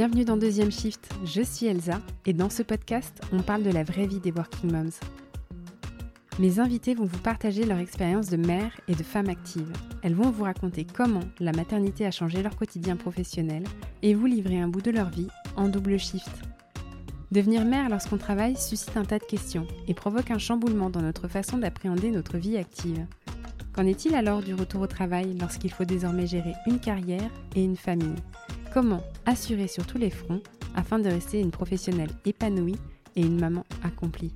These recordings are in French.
Bienvenue dans Deuxième Shift, je suis Elsa et dans ce podcast, on parle de la vraie vie des working moms. Mes invités vont vous partager leur expérience de mère et de femme active. Elles vont vous raconter comment la maternité a changé leur quotidien professionnel et vous livrer un bout de leur vie en double shift. Devenir mère lorsqu'on travaille suscite un tas de questions et provoque un chamboulement dans notre façon d'appréhender notre vie active. Qu'en est-il alors du retour au travail lorsqu'il faut désormais gérer une carrière et une famille? Comment assurer sur tous les fronts afin de rester une professionnelle épanouie et une maman accomplie?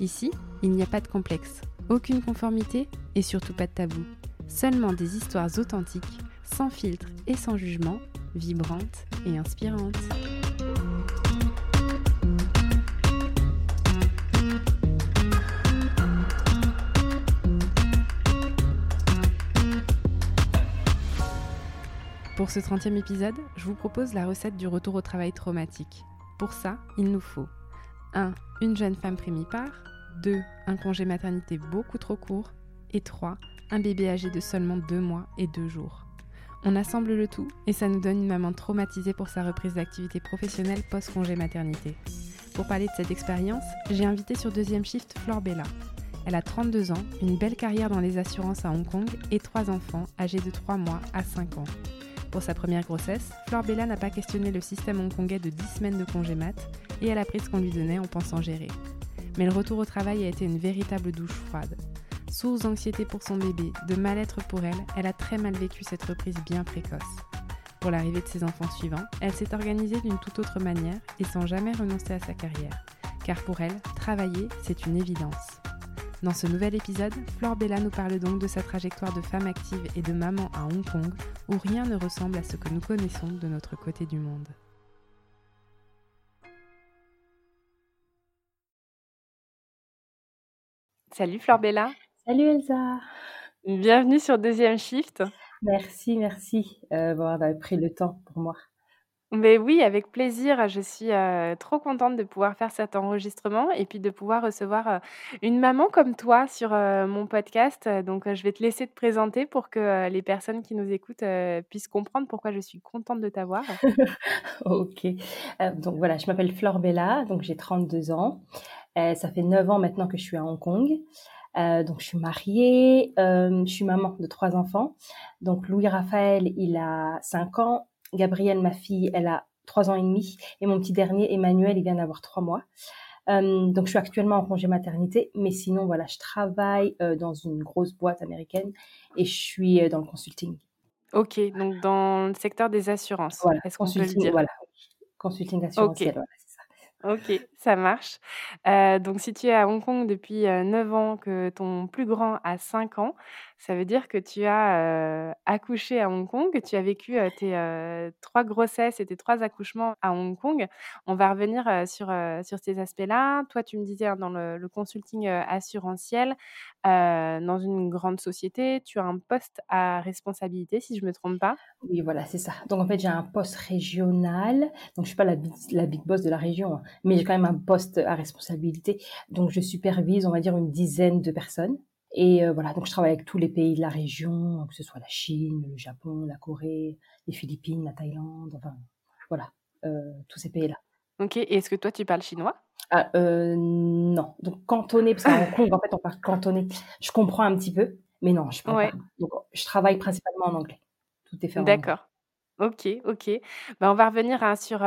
Ici, il n'y a pas de complexe, aucune conformité et surtout pas de tabou. Seulement des histoires authentiques, sans filtre et sans jugement, vibrantes et inspirantes. Pour ce 30e épisode, je vous propose la recette du retour au travail traumatique. Pour ça, il nous faut 1. Une jeune femme primipare 2. Un congé maternité beaucoup trop court et 3. Un bébé âgé de seulement 2 mois et 2 jours. On assemble le tout et ça nous donne une maman traumatisée pour sa reprise d'activité professionnelle post-congé maternité. Pour parler de cette expérience, j'ai invité sur deuxième shift Flore Bella. Elle a 32 ans, une belle carrière dans les assurances à Hong Kong et 3 enfants âgés de 3 mois à 5 ans. Pour sa première grossesse, Flore Bella n'a pas questionné le système hongkongais de 10 semaines de congé mat et elle a pris ce qu'on lui donnait en pensant gérer. Mais le retour au travail a été une véritable douche froide. Source d'anxiété pour son bébé, de mal-être pour elle, elle a très mal vécu cette reprise bien précoce. Pour l'arrivée de ses enfants suivants, elle s'est organisée d'une toute autre manière et sans jamais renoncer à sa carrière. Car pour elle, travailler, c'est une évidence. Dans ce nouvel épisode, Flore Bella nous parle donc de sa trajectoire de femme active et de maman à Hong Kong, où rien ne ressemble à ce que nous connaissons de notre côté du monde. Salut Flore Bella. Salut Elsa. Bienvenue sur Deuxième Shift. Merci, merci euh, d'avoir pris le temps pour moi. Mais oui, avec plaisir. Je suis, trop contente de pouvoir faire cet enregistrement et puis de pouvoir recevoir, une maman comme toi sur, mon podcast. Donc, je vais te laisser te présenter pour que, les personnes qui nous écoutent, puissent comprendre pourquoi je suis contente de t'avoir. OK. donc voilà, je m'appelle Flore Bella, donc j'ai 32 ans. ça fait 9 ans maintenant que je suis à Hong Kong. donc je suis mariée, je suis maman de trois enfants. Donc Louis Raphaël, il a 5 ans, Gabrielle, ma fille, elle a trois ans et demi. Et mon petit dernier, Emmanuel, il vient d'avoir trois mois. Euh, donc, je suis actuellement en congé maternité, mais sinon, voilà, je travaille euh, dans une grosse boîte américaine et je suis euh, dans le consulting. Ok, donc dans le secteur des assurances. Voilà, Est-ce qu'on peut le dire? Voilà, consulting assurantiel, voilà. Ok, ça marche. Donc si tu es à Hong Kong depuis, 9 ans, que ton plus grand a 5 ans, ça veut dire que tu as, accouché à Hong Kong, que tu as vécu, tes, 3 grossesses et tes 3 accouchements à Hong Kong. On va revenir, sur, sur ces aspects-là. Toi, tu me disais, hein, dans le consulting, assurantiel, dans une grande société, tu as un poste à responsabilité, si je me trompe pas? Oui, voilà, c'est ça. Donc en fait, j'ai un poste régional, donc je suis pas la la big boss de la région, hein, mais j'ai quand même un poste à responsabilité. Donc je supervise, on va dire, une dizaine de personnes. Et euh, voilà, donc je travaille avec tous les pays de la région, que ce soit la Chine, le Japon, la Corée, les Philippines, la Thaïlande, enfin voilà, euh, tous ces pays-là. Ok, et est-ce que toi tu parles chinois? Ah, euh, Non, donc cantonais, parce qu'en Hong en fait on parle cantonais. Je comprends un petit peu, mais non, je parle pas. Donc je travaille principalement en anglais. Tout est fait en D'accord. OK, OK. Bah, on va revenir, hein, sur,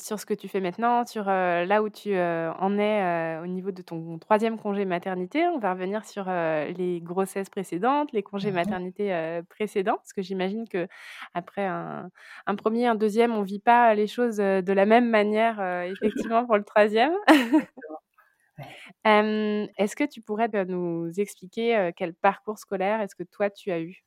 sur ce que tu fais maintenant, sur, là où tu, en es, au niveau de ton troisième congé maternité. On va revenir sur, les grossesses précédentes, les congés mmh maternité, précédents. Parce que j'imagine qu'après un un 1 un deuxième, on vit pas les choses, de la même manière, effectivement pour le troisième. est-ce que tu pourrais, bah, nous expliquer, quel parcours scolaire est-ce que toi tu as eu?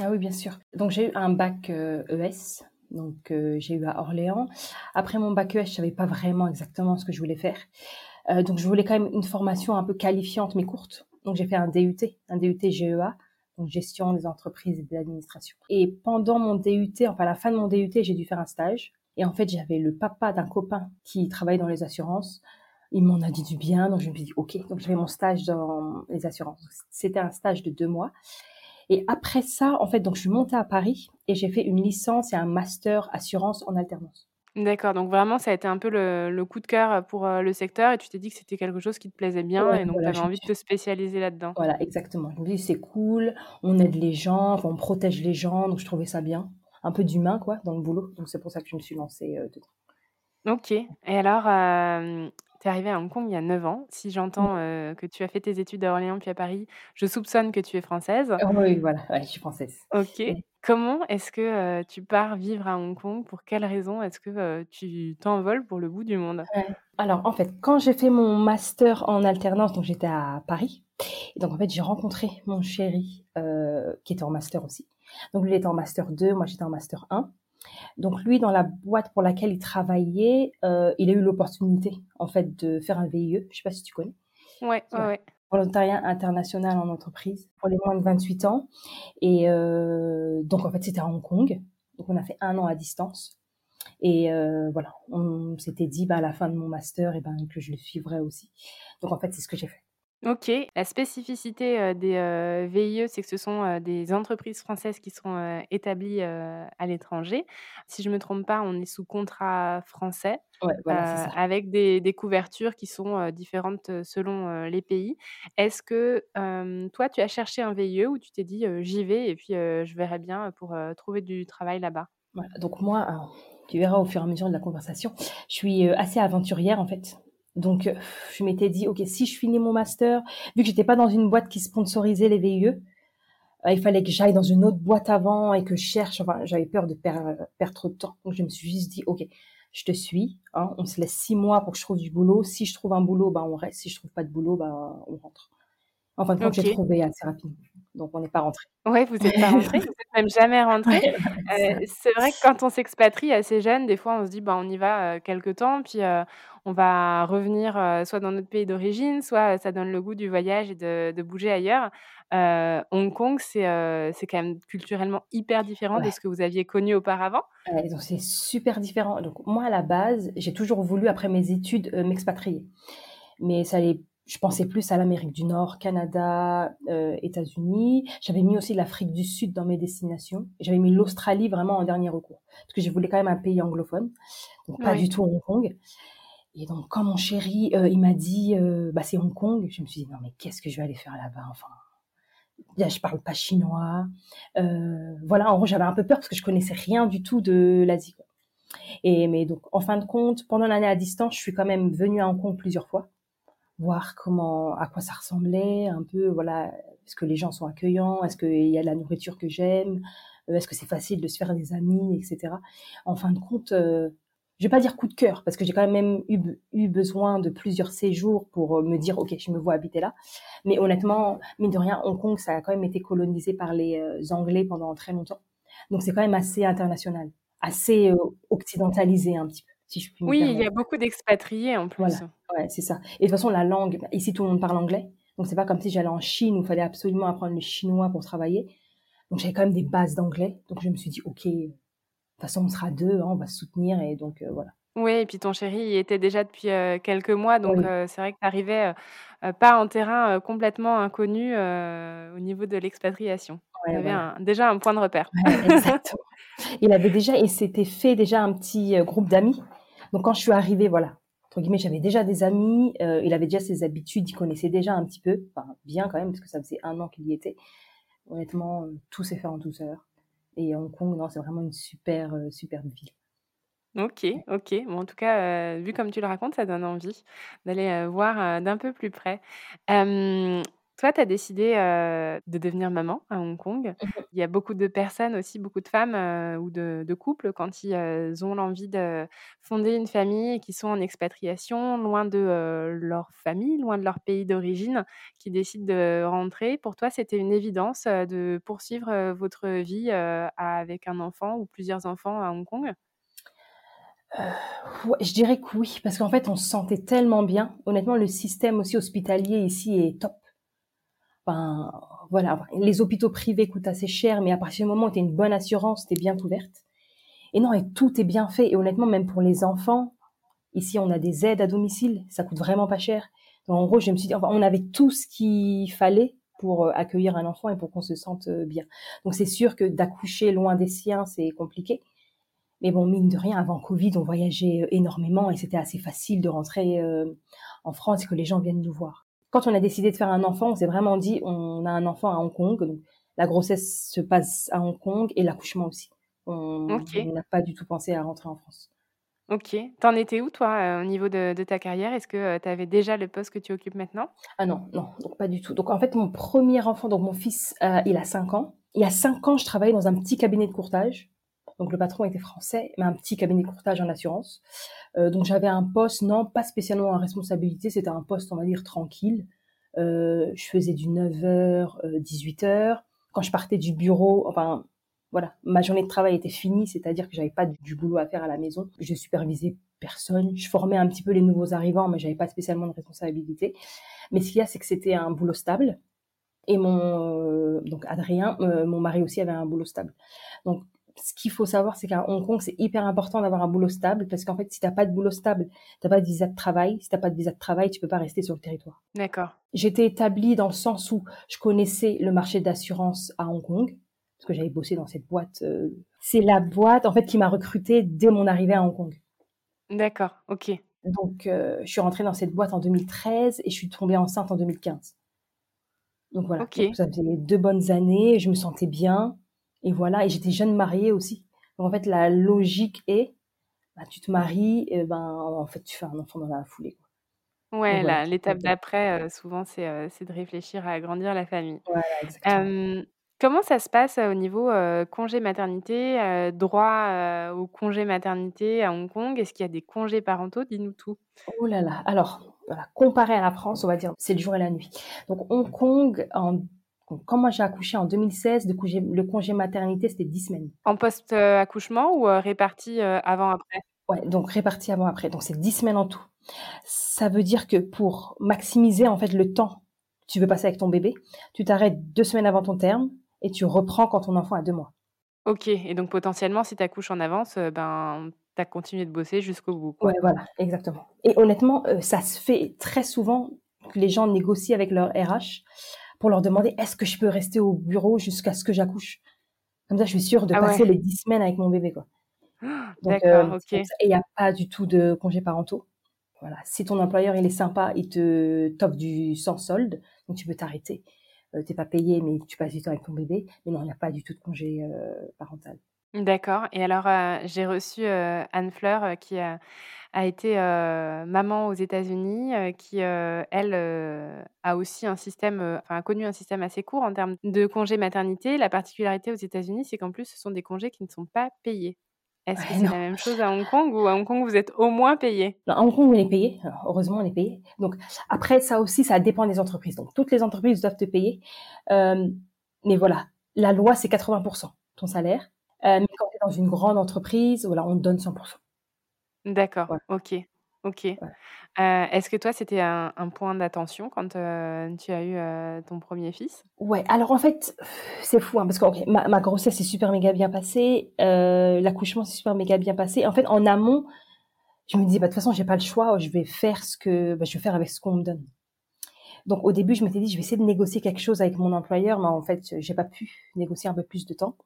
Ah oui, bien sûr. Donc j'ai eu un bac ES, euh, e donc euh, j'ai eu à Orléans. Après mon bac ES, je savais pas vraiment exactement ce que je voulais faire. Euh, donc je voulais quand même une formation un peu qualifiante mais courte. Donc j'ai fait un DUT, un DUT GEA, donc gestion des entreprises et de l'administration. Et pendant mon DUT, enfin à la fin de mon DUT, j'ai dû faire un stage. Et en fait, j'avais le papa d'un copain qui travaille dans les assurances. Il m'en a dit du bien, donc je me suis dit ok. Donc j'avais mon stage dans les assurances. C'était un stage de deux mois. Et après ça, en fait, donc je suis montée à Paris et j'ai fait une licence et un master assurance en alternance. D'accord, donc vraiment ça a été un peu le le coup de cœur, pour, heu, le secteur et tu t'es dit que c'était quelque chose qui te plaisait bien Ouais, et donc tu voilà, avais je me envie de te spécialiser là-dedans? voilà, exactement. Je me dis: «C'est cool, on aide les gens, enfin on protège les gens», donc je trouvais ça bien. Un peu d'humain quoi, dans le boulot, donc c'est pour ça que je me suis lancée, heu, dedans. OK et alors, hem, tu es arrivée à Hong Kong il y a 9 ans. Si Mmh. j'entends, que tu as fait tes études à Orléans puis à Paris, je soupçonne que tu es française. Oui, voilà, ouais, je suis française. OK. Oui. Comment est-ce que, tu pars vivre à Hong Kong? Pour quelles raisons est-ce que, heu, tu t'envoles pour le bout du monde? Ouais. Alors en fait, quand j'ai fait mon master en alternance, donc j'étais à Paris et donc en fait, j'ai rencontré mon chéri, qui était en master aussi. Donc lui, il était en master 2, moi j'étais en master 1. Donc lui, dans la boîte pour laquelle il travaillait, heu, il a eu l'opportunité en fait de faire un VIE, je sais pas si tu connais? Ouais, ouais, Voilà, ouais. volontariat international en entreprise pour les moins de 28 ans et heu, donc en fait, c'était à Hong Kong. Donc on a fait 1 an à distance et heu, voilà, on s'était dit, bah, à la fin de mon master et ben, que je le suivrais aussi. Donc en fait, c'est ce que j'ai fait. OK. La spécificité, heu, des, heu, VIE, c'est que ce sont, heu, des entreprises françaises qui sont, établies, à l'étranger. Si je me trompe pas, on est sous contrat français, Ouais, voilà, avec des des couvertures qui sont, différentes, selon, les pays. Est-ce que, toi, tu as cherché un VIE ou tu t'es dit, «J'y vais et puis, je verrai bien, pour, trouver du travail là-bas»? Voilà, donc moi, tu verras au fur et à mesure de la conversation, je suis, assez aventurière, en fait. Donc, heu, je m'étais dit: «OK, si je finis mon master», vu que j'étais pas dans une boîte qui sponsorisait les VIE, heu, il fallait que j'aille dans une autre boîte avant et que je cherche, enfin, j'avais peur de per perdre trop de temps. Donc je me suis juste dit: «OK, je te suis, hein, on se laisse 6 mois pour que je trouve du boulot. Si je trouve un boulot, ben, on reste. Si je trouve pas de boulot, ben, on rentre». En fin de compte, j'ai trouvé assez rapidement, donc on n'est pas rentrés. Ouais, vous êtes pas rentrés? Vous êtes même jamais? Ouais, voilà, c'est vrai que quand on s'expatrie assez jeune, des fois, on se dit: «Bah, on y va, heu, quelque temps, puis, heu, on va revenir, heu, soit dans notre pays d'origine, soit, ça donne le goût du voyage et de de bouger ailleurs». Hong Kong, c'est, quand même culturellement hyper différent de ce que vous aviez connu auparavant? Donc c'est super différent. Donc moi, à la base, j'ai toujours voulu, après mes études, m'expatrier. Mais ça allait je pensais plus à l'Amérique du Nord, Canada, heu, États-Unis. J'avais mis aussi l'Afrique du Sud dans mes destinations. J'avais mis l'Australie vraiment en dernier recours, parce que je voulais quand même un pays anglophone, donc pas Oui. du tout Hong Kong. Et donc quand mon chéri, heu, il m'a dit, heu: «Bah, c'est Hong Kong», je me suis dit: «Non mais qu'est-ce que je vais aller faire là-bas?» enfin, déjà je parle pas chinois, heu, voilà, en gros, j'avais un peu peur parce que je connaissais rien du tout de l'Asie. Et mais donc en fin de compte, pendant l'année à distance, je suis quand même venue à Hong Kong plusieurs fois, voir comment à quoi ça ressemblait un peu, voilà. Est-ce que les gens sont accueillants? Est-ce qu'il y a de la nourriture que j'aime? Heu, est-ce que c'est facile de se faire des amis et cetera? En fin de compte, heu, je vais pas dire coup de cœur parce que j'ai quand même eu eu besoin de plusieurs séjours pour, heu, me dire: «OK, je me vois habiter là». Mais honnêtement, mine de rien, Hong Kong, ça a quand même été colonisé par les, Anglais pendant très longtemps. Donc c'est quand même assez international, assez, occidentalisé un petit peu, si je puis me Oui, il y a beaucoup d'expatriés en Voilà, plus. ouais, c'est ça. Et de toute façon, la langue, bah, ici, tout le monde parle anglais. Donc c'est pas comme si j'allais en Chine où il fallait absolument apprendre le chinois pour travailler. Donc j'avais quand même des bases d'anglais. Donc je me suis dit: «OK, de toute façon, on sera 2, hein, on va se soutenir» et donc heu, voilà. Oui et puis ton chéri y était déjà depuis, heu, quelques mois donc Oui, heu, c'est vrai que tu arrivais, heu, pas en terrain, complètement inconnu, au niveau de l'expatriation. Ouais, voilà. un déjà un point de repère. Ouais, exactement. Il avait déjà il s'était fait déjà un petit, groupe d'amis. Donc quand je suis arrivée, voilà, entre guillemets, «j'avais déjà des amis», heu, il avait déjà ses habitudes, il connaissait déjà un petit peu, enfin bien quand même, parce que ça faisait 1 an qu'il y était. Honnêtement, tout s'est fait en douceur et Hong Kong, non, c'est vraiment une super, heu, superbe ville. OK, OK. Bon, en tout cas, heu, vu comme tu le racontes, ça donne envie d'aller, voir, d'un peu plus près. Toi, tu as décidé, de devenir maman à Hong Kong. Il y a beaucoup de personnes aussi, beaucoup de femmes, ou de de couples quand ils, ont l'envie de fonder une famille et qui sont en expatriation, loin de, leur famille, loin de leur pays d'origine, qui décident de rentrer. Pour toi, c'était une évidence, de poursuivre, votre vie, avec un enfant ou plusieurs enfants à Hong Kong? Ouais, je dirais que oui, parce qu'en fait, on se sentait tellement bien. Honnêtement, le système aussi hospitalier ici est top. Enfin, voilà, les hôpitaux privés coûtent assez cher, mais à partir du moment où tu as une bonne assurance, tu es bien couverte. Et non, et tout est bien fait. Et honnêtement, même pour les enfants, ici, on a des aides à domicile, ça coûte vraiment pas cher. Donc, en gros, je me suis dit, enfin, on avait tout ce qu'il fallait pour euh, accueillir un enfant et pour qu'on se sente euh, bien. Donc, c'est sûr que d'accoucher loin des siens, c'est compliqué. Mais bon, mine de rien, avant Covid, on voyageait énormément et c'était assez facile de rentrer en France et que les gens viennent nous voir. Quand on a décidé de faire un enfant, on s'est vraiment dit, on a un enfant à Hong Kong. Donc la grossesse se passe à Hong Kong et l'accouchement aussi. On n'a pas du tout pensé à rentrer en France. Ok. T'en étais où, toi, euh, au niveau de, ta carrière? Est-ce que euh, tu avais déjà le poste que tu occupes maintenant? Ah non, non, donc pas du tout. Donc en fait, mon premier enfant, donc mon fils, euh, il a 5 ans. Il y a 5 ans, je travaillais dans un petit cabinet de courtage. Donc le patron était français, mais un petit cabinet courtage en assurance. donc j'avais un poste, non, pas spécialement en responsabilité, c'était un poste, on va dire, tranquille. je faisais du 9h, 18h. Quand je partais du bureau, enfin, voilà, ma journée de travail était finie, c'est-à-dire que j'avais pas du, boulot à faire à la maison. Je supervisais personne. Je formais un petit peu les nouveaux arrivants, mais j'avais pas spécialement de responsabilité. Mais ce qu'il y a, c'est que c'était un boulot stable. Et mon euh, donc Adrien, euh, mon mari aussi avait un boulot stable. Donc ce qu'il faut savoir, c'est qu'à Hong Kong, c'est hyper important d'avoir un boulot stable parce qu'en fait, si t'as pas de boulot stable, t'as pas de visa de travail. Si t'as pas de visa de travail, tu peux pas rester sur le territoire. D'accord. J'étais établie dans le sens où je connaissais le marché d'assurance à Hong Kong parce que j'avais bossé dans cette boîte. Euh, c'est la boîte en fait qui m'a recrutée dès mon arrivée à Hong Kong. D'accord, ok. Donc euh, je suis rentrée dans cette boîte en 2013 et je suis tombée enceinte en 2015. Donc voilà, ça faisait deux bonnes années, je me sentais bien et voilà, et j'étais jeune mariée aussi. Donc en fait la logique est, bah, tu te maries, et ben en fait tu fais un enfant dans la foulée. Ouais, l'étape d'après, euh, souvent, c'est de réfléchir à agrandir la famille. Voilà. Comment ça se passe, au niveau, congé maternité, droit, au congé maternité à Hong Kong? Est-ce qu'il y a des congés parentaux? Dis-nous tout. Oh là là! Alors, voilà, comparé à la France, on va dire, c'est le jour et la nuit. Donc Hong Kong, en quand moi j'ai accouché en 2016, le congé maternité, c'était 10 semaines. En post, accouchement ou, réparti, avant après? Ouais, donc réparti avant après, donc c'est 10 semaines en tout. Ça veut dire que pour maximiser, en fait, le temps que tu veux passer avec ton bébé, tu t'arrêtes 2 semaines avant ton terme et tu reprends quand ton enfant a deux mois. Ok, et donc potentiellement, si tu accouches en avance, euh, ben, tu as continué de bosser jusqu'au bout. Ouais, voilà, exactement. Et honnêtement, euh, ça se fait très souvent que les gens négocient avec leur RH pour leur demander est-ce que je peux rester au bureau jusqu'à ce que j'accouche? Comme ça, je suis sûre de ah passer les dix semaines avec mon bébé. Quoi. D'accord, euh, ok. Et il n'y a pas du tout de congés parentaux. Voilà. Si ton employeur il est sympa, il te t'offre du sans solde, donc tu peux t'arrêter. Tu euh, t'es pas payé, mais tu passes du temps avec ton bébé. Mais non, il n'y a pas du tout de congé euh, parental. D'accord. Et alors, j'ai reçu Anne Fleur qui a, été maman aux États-Unis, qui, elle, a aussi un système, enfin, a connu un système assez court en termes de congé maternité. La particularité aux États-Unis, c'est qu'en plus, ce sont des congés qui ne sont pas payés. Est-ce que c'est la même chose à Hong Kong ou à Hong Kong vous êtes au moins payé À Hong Kong on est payé, heureusement on est payé. Donc après ça aussi ça dépend des entreprises. Donc toutes les entreprises doivent te payer, mais voilà la loi c'est 80% ton salaire. Euh, mais quand tu es dans une grande entreprise, voilà on te donne 100%. D'accord, ok. Ok. Euh, est-ce que toi, c'était un, point d'attention quand euh, tu as eu euh, ton premier fils? Ouais, alors en fait, c'est fou, hein, parce que ma, grossesse s'est super méga bien passée, l'accouchement s'est super méga bien passé. En fait, en amont, je me dis, bah, de toute façon, j'ai pas le choix, je vais faire ce que bah, je vais faire avec ce qu'on me donne. Donc au début, je m'étais dit, je vais essayer de négocier quelque chose avec mon employeur, mais en fait, j'ai pas pu négocier un peu plus de temps.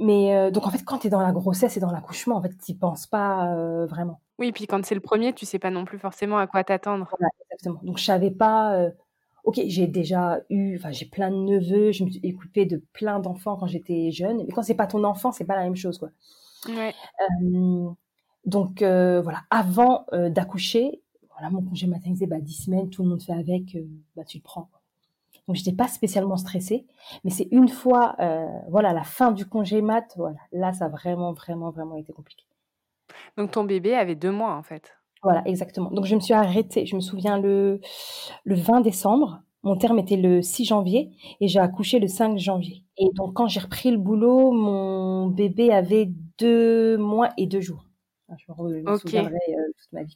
Mais euh, donc en fait, quand tu es dans la grossesse et dans l'accouchement, en fait, tu penses pas euh, vraiment. Oui, puis quand c'est le premier, tu sais pas non plus forcément à quoi t'attendre. Voilà, exactement. Donc je savais pas. Euh, ok, j'ai déjà eu, enfin j'ai plein de neveux, je me suis occupée de plein d'enfants quand j'étais jeune. Mais quand c'est pas ton enfant, c'est pas la même chose, quoi. Ouais. donc voilà, avant d'accoucher, voilà, mon congé maternité, bah 10 semaines, tout le monde fait avec, bah tu le prends. Donc j'étais pas spécialement stressée, mais c'est une fois, euh, voilà, la fin du congé mat, voilà, là ça a vraiment, vraiment, vraiment été compliqué. Donc ton bébé avait deux mois en fait. Voilà, exactement. Donc je me suis arrêtée, je me souviens le le 20 décembre. Mon terme était le 6 janvier et j'ai accouché le 5 janvier. Et donc quand j'ai repris le boulot, mon bébé avait deux mois et deux jours. Je me, souviendrai euh, toute ma vie.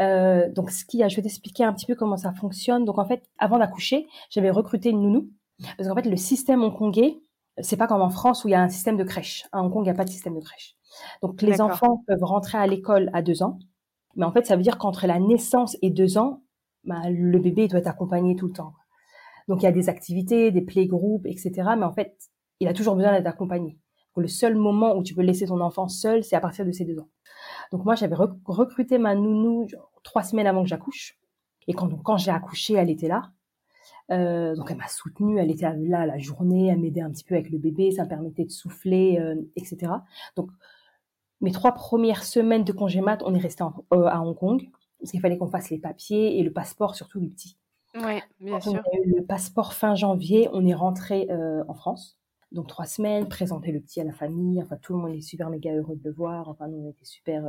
Euh, donc, ce qui a, je vais t'expliquer un petit peu comment ça fonctionne. Donc, en fait, avant d'accoucher, j'avais recruté une nounou. Parce qu'en fait, le système hongkongais, c'est pas comme en France où il y a un système de crèche. À Hong Kong, il n'y a pas de système de crèche. Donc, les enfants peuvent rentrer à l'école à deux ans. Mais en fait, ça veut dire qu'entre la naissance et deux ans, bah, le bébé doit être accompagné tout le temps. Donc, il y a des activités, des playgroups, etc. Mais en fait, il a toujours besoin d'être accompagné. Le seul moment où tu peux laisser ton enfant seul, c'est à partir de ses deux ans. Donc moi, j'avais recruté ma nounou trois semaines avant que j'accouche. Et quand, quand j'ai accouché, elle était là. Euh, donc elle m'a soutenue, elle était là la journée, elle m'aidait un petit peu avec le bébé, ça me permettait de souffler, euh, etc. Donc mes trois premières semaines de congé mat, on est resté euh, à Hong Kong parce qu'il fallait qu'on fasse les papiers et le passeport surtout du petit. Oui, bien sûr. On a eu le passeport fin janvier, on est rentré en France. Donc trois semaines, présenter le petit à la famille, enfin tout le monde est super méga heureux de le voir, enfin nous on était super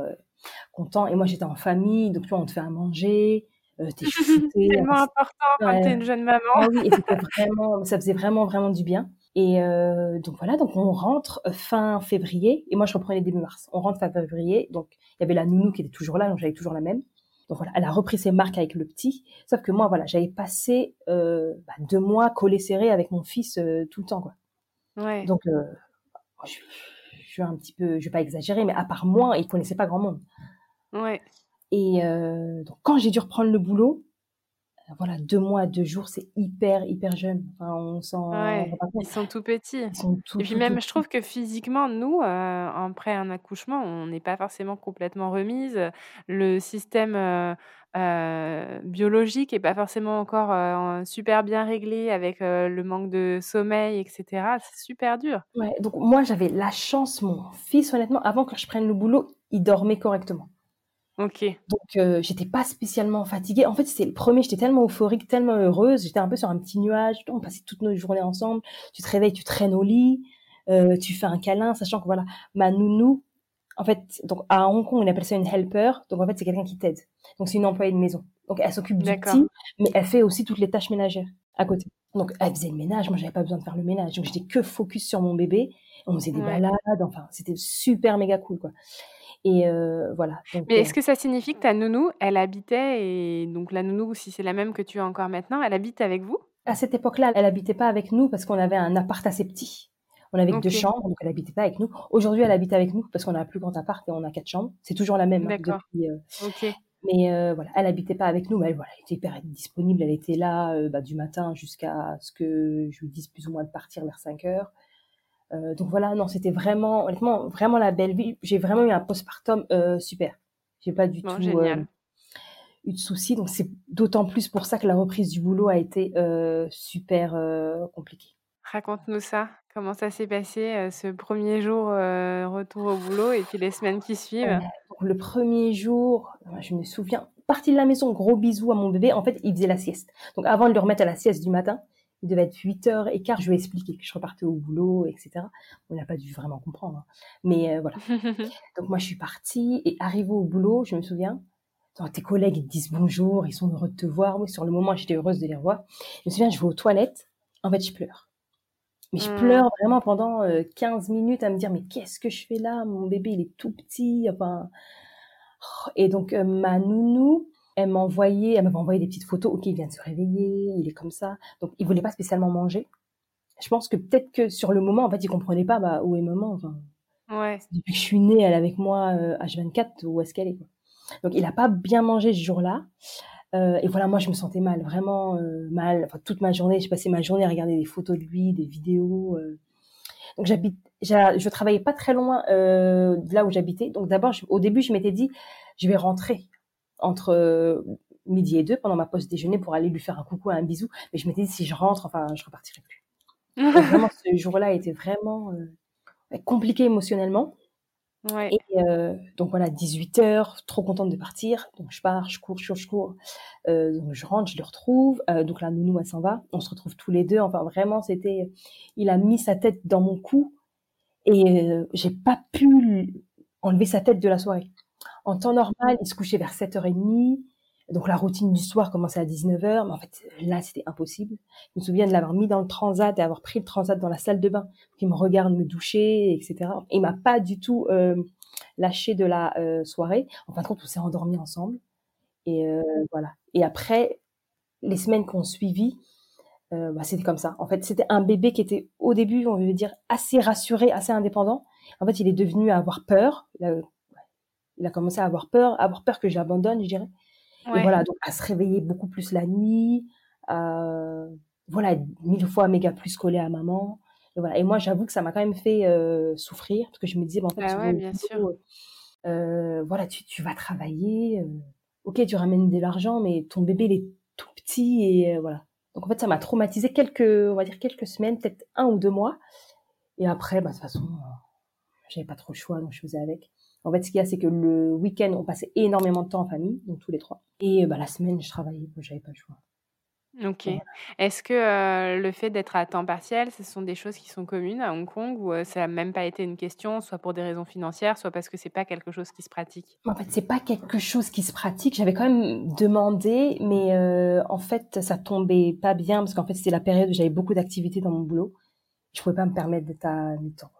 contents. Et moi j'étais en famille, donc tu vois on te fait à manger, euh, t'es C'est tellement important quand t'es une jeune maman. Ah oui, et vraiment, ça faisait vraiment, vraiment du bien. Et euh, donc voilà, donc on rentre fin février, et moi je reprenais début mars. On rentre fin février, donc il y avait la nounou qui était toujours là, donc j'avais toujours la même. Donc voilà, elle a repris ses marques avec le petit. Sauf que moi, voilà, j'avais passé euh, bah, deux mois collé serré avec mon fils euh, tout le temps, quoi. Ouais. Donc, euh, je, je, suis un petit peu, je vais pas exagérer, mais à part moi, il connaissait pas grand monde. Ouais. Et euh, donc, quand j'ai dû reprendre le boulot, euh, voilà, deux mois, deux jours, c'est hyper, hyper jeune. Enfin, on s'en Ils sont tout petits. Ils sont tout, Et puis même, je trouve que physiquement, nous, euh, après un accouchement, on n'est pas forcément complètement remise. Le système euh, biologique est pas forcément encore super bien réglé avec le manque de sommeil, etc. C'est super dur. Ouais, donc moi, j'avais la chance, mon fils, honnêtement, avant que je prenne le boulot, il dormait correctement. Ok. Donc, euh, j'étais pas spécialement fatiguée. En fait, c'était le premier, j'étais tellement euphorique, tellement heureuse. J'étais un peu sur un petit nuage. On passait toutes nos journées ensemble. Tu te réveilles, tu traînes au lit, euh, tu fais un câlin, sachant que voilà, ma nounou, en fait, donc à Hong Kong, on appelle ça une helper. Donc, en fait, c'est quelqu'un qui t'aide. Donc, c'est une employée de maison. Donc, elle s'occupe du petit, mais elle fait aussi toutes les tâches ménagères à côté. Donc, elle faisait le ménage. Moi, j'avais pas besoin de faire le ménage. Donc, j'étais que focus sur mon bébé. On faisait des balades. Enfin, c'était super méga cool, quoi. Et euh, voilà. Mais est-ce que ça signifie que ta nounou, elle habitait, et donc la nounou, si c'est la même que tu as encore maintenant, elle habite avec vous? À cette époque-là, elle habitait pas avec nous parce qu'on avait un appart assez petit. On avait deux chambres, donc elle habitait pas avec nous. Aujourd'hui, elle habite avec nous parce qu'on a un plus grand appart et on a quatre chambres. C'est toujours la même. Hein, D'accord. Euh, ok. Mais euh, voilà, elle habitait pas avec nous, mais elle, voilà, elle était hyper disponible. Elle était là bah, du matin jusqu'à ce que je lui dise plus ou moins de partir vers 5 heures. Euh, donc voilà, non, c'était vraiment, honnêtement, vraiment la belle vie. J'ai vraiment eu un postpartum euh, super. J'ai pas du tout euh, eu de soucis. Donc c'est d'autant plus pour ça que la reprise du boulot a été super compliquée. Raconte-nous ça. Comment ça s'est passé ce premier jour retour au boulot et puis les semaines qui suivent? Le premier jour, je me souviens, partie de la maison, gros bisous à mon bébé. En fait, il faisait la sieste. Donc avant de le remettre à la sieste du matin, il devait être 8h15, je lui ai expliqué que je repartais au boulot, etc. On n'a pas dû vraiment comprendre. Hein. Mais euh, voilà. Donc moi, je suis partie et arrivé au boulot, je me souviens, tes collègues ils te disent bonjour, ils sont heureux de te voir. Oui, sur le moment, j'étais heureuse de les revoir. Je me souviens, je vais aux toilettes. En fait, je pleure. Mais je mmh. pleure vraiment pendant 15 euh, minutes à me dire, mais qu'est-ce que je fais là? Mon bébé, il est tout petit. Enfin... Et donc, ma nounou, elle m'envoyait, elle m'avait envoyé des petites photos. Ok, il vient de se réveiller, il est comme ça. Donc, il voulait pas spécialement manger. Je pense que peut-être que sur le moment, en fait, il comprenait pas bah, où est maman. Enfin, ouais. Depuis que je suis née, elle est avec moi H24, euh, où est-ce qu'elle est, quoi. Donc, il a pas bien mangé ce jour-là. Euh, et voilà, moi, je me sentais mal, vraiment euh, mal. Enfin, toute ma journée, j'ai passé ma journée à regarder des photos de lui, des vidéos. Euh. Donc, j'habite, je travaillais pas très loin de là où j'habitais. Donc, d'abord, au début, je m'étais dit, je vais rentrer entre midi et deux pendant ma pause déjeuner pour aller lui faire un coucou, un bisou. Mais je m'étais dit, si je rentre, enfin, je repartirai plus. vraiment, ce jour-là était vraiment compliqué émotionnellement. Et euh, donc voilà, 18 heures, trop contente de partir. Donc je pars, je cours, je cours, je cours. donc je rentre, je le retrouve. donc la nounou, elle s'en va. On se retrouve tous les deux. Enfin vraiment, c'était, il a mis sa tête dans mon cou et j'ai pas pu enlever sa tête de la soirée. En temps normal, il se couchait vers 7h30. Donc la routine du soir commençait à 19h, mais en fait là c'était impossible. Je me souviens de l'avoir mis dans le transat et avoir pris le transat dans la salle de bain, qui me regarde me doucher, etc. Et il m'a pas du tout euh, lâché de la euh, soirée. En fin de compte, on s'est endormis ensemble. Et euh, voilà. Et après, les semaines qu'on suivit, bah, c'était comme ça. En fait, c'était un bébé qui était au début, on veut dire, assez rassuré, assez indépendant. En fait, il est devenu à avoir peur il a commencé à avoir peur, à avoir peur que je l'abandonne, je dirais. Et voilà, donc à se réveiller beaucoup plus la nuit, euh, voilà, mille fois méga plus collé à maman. Et voilà. Et moi, j'avoue que ça m'a quand même fait souffrir parce que je me disais, bon, en fait, bah ouais, bien sûr. voilà, tu, tu, vas travailler. ok, tu ramènes de l'argent, mais ton bébé, il est tout petit et voilà. Donc en fait, ça m'a traumatisé quelques, on va dire quelques semaines, peut-être un ou deux mois. Et après, bah, de toute façon, j'avais pas trop le choix, donc je faisais avec. En fait, ce qu'il y a, c'est que le week-end, on passait énormément de temps en famille, donc tous les trois. Et bah, la semaine, je travaillais, j'avais pas le choix. OK. Est-ce que, le fait d'être à temps partiel, ce sont des choses qui sont communes à Hong Kong ou, ça n'a même pas été une question, soit pour des raisons financières, soit parce que c'est pas quelque chose qui se pratique? En fait, c'est pas quelque chose qui se pratique. J'avais quand même demandé, mais, en fait, ça tombait pas bien parce qu'en fait, c'était la période où j'avais beaucoup d'activités dans mon boulot. Je pouvais pas me permettre d'être à mi-temps.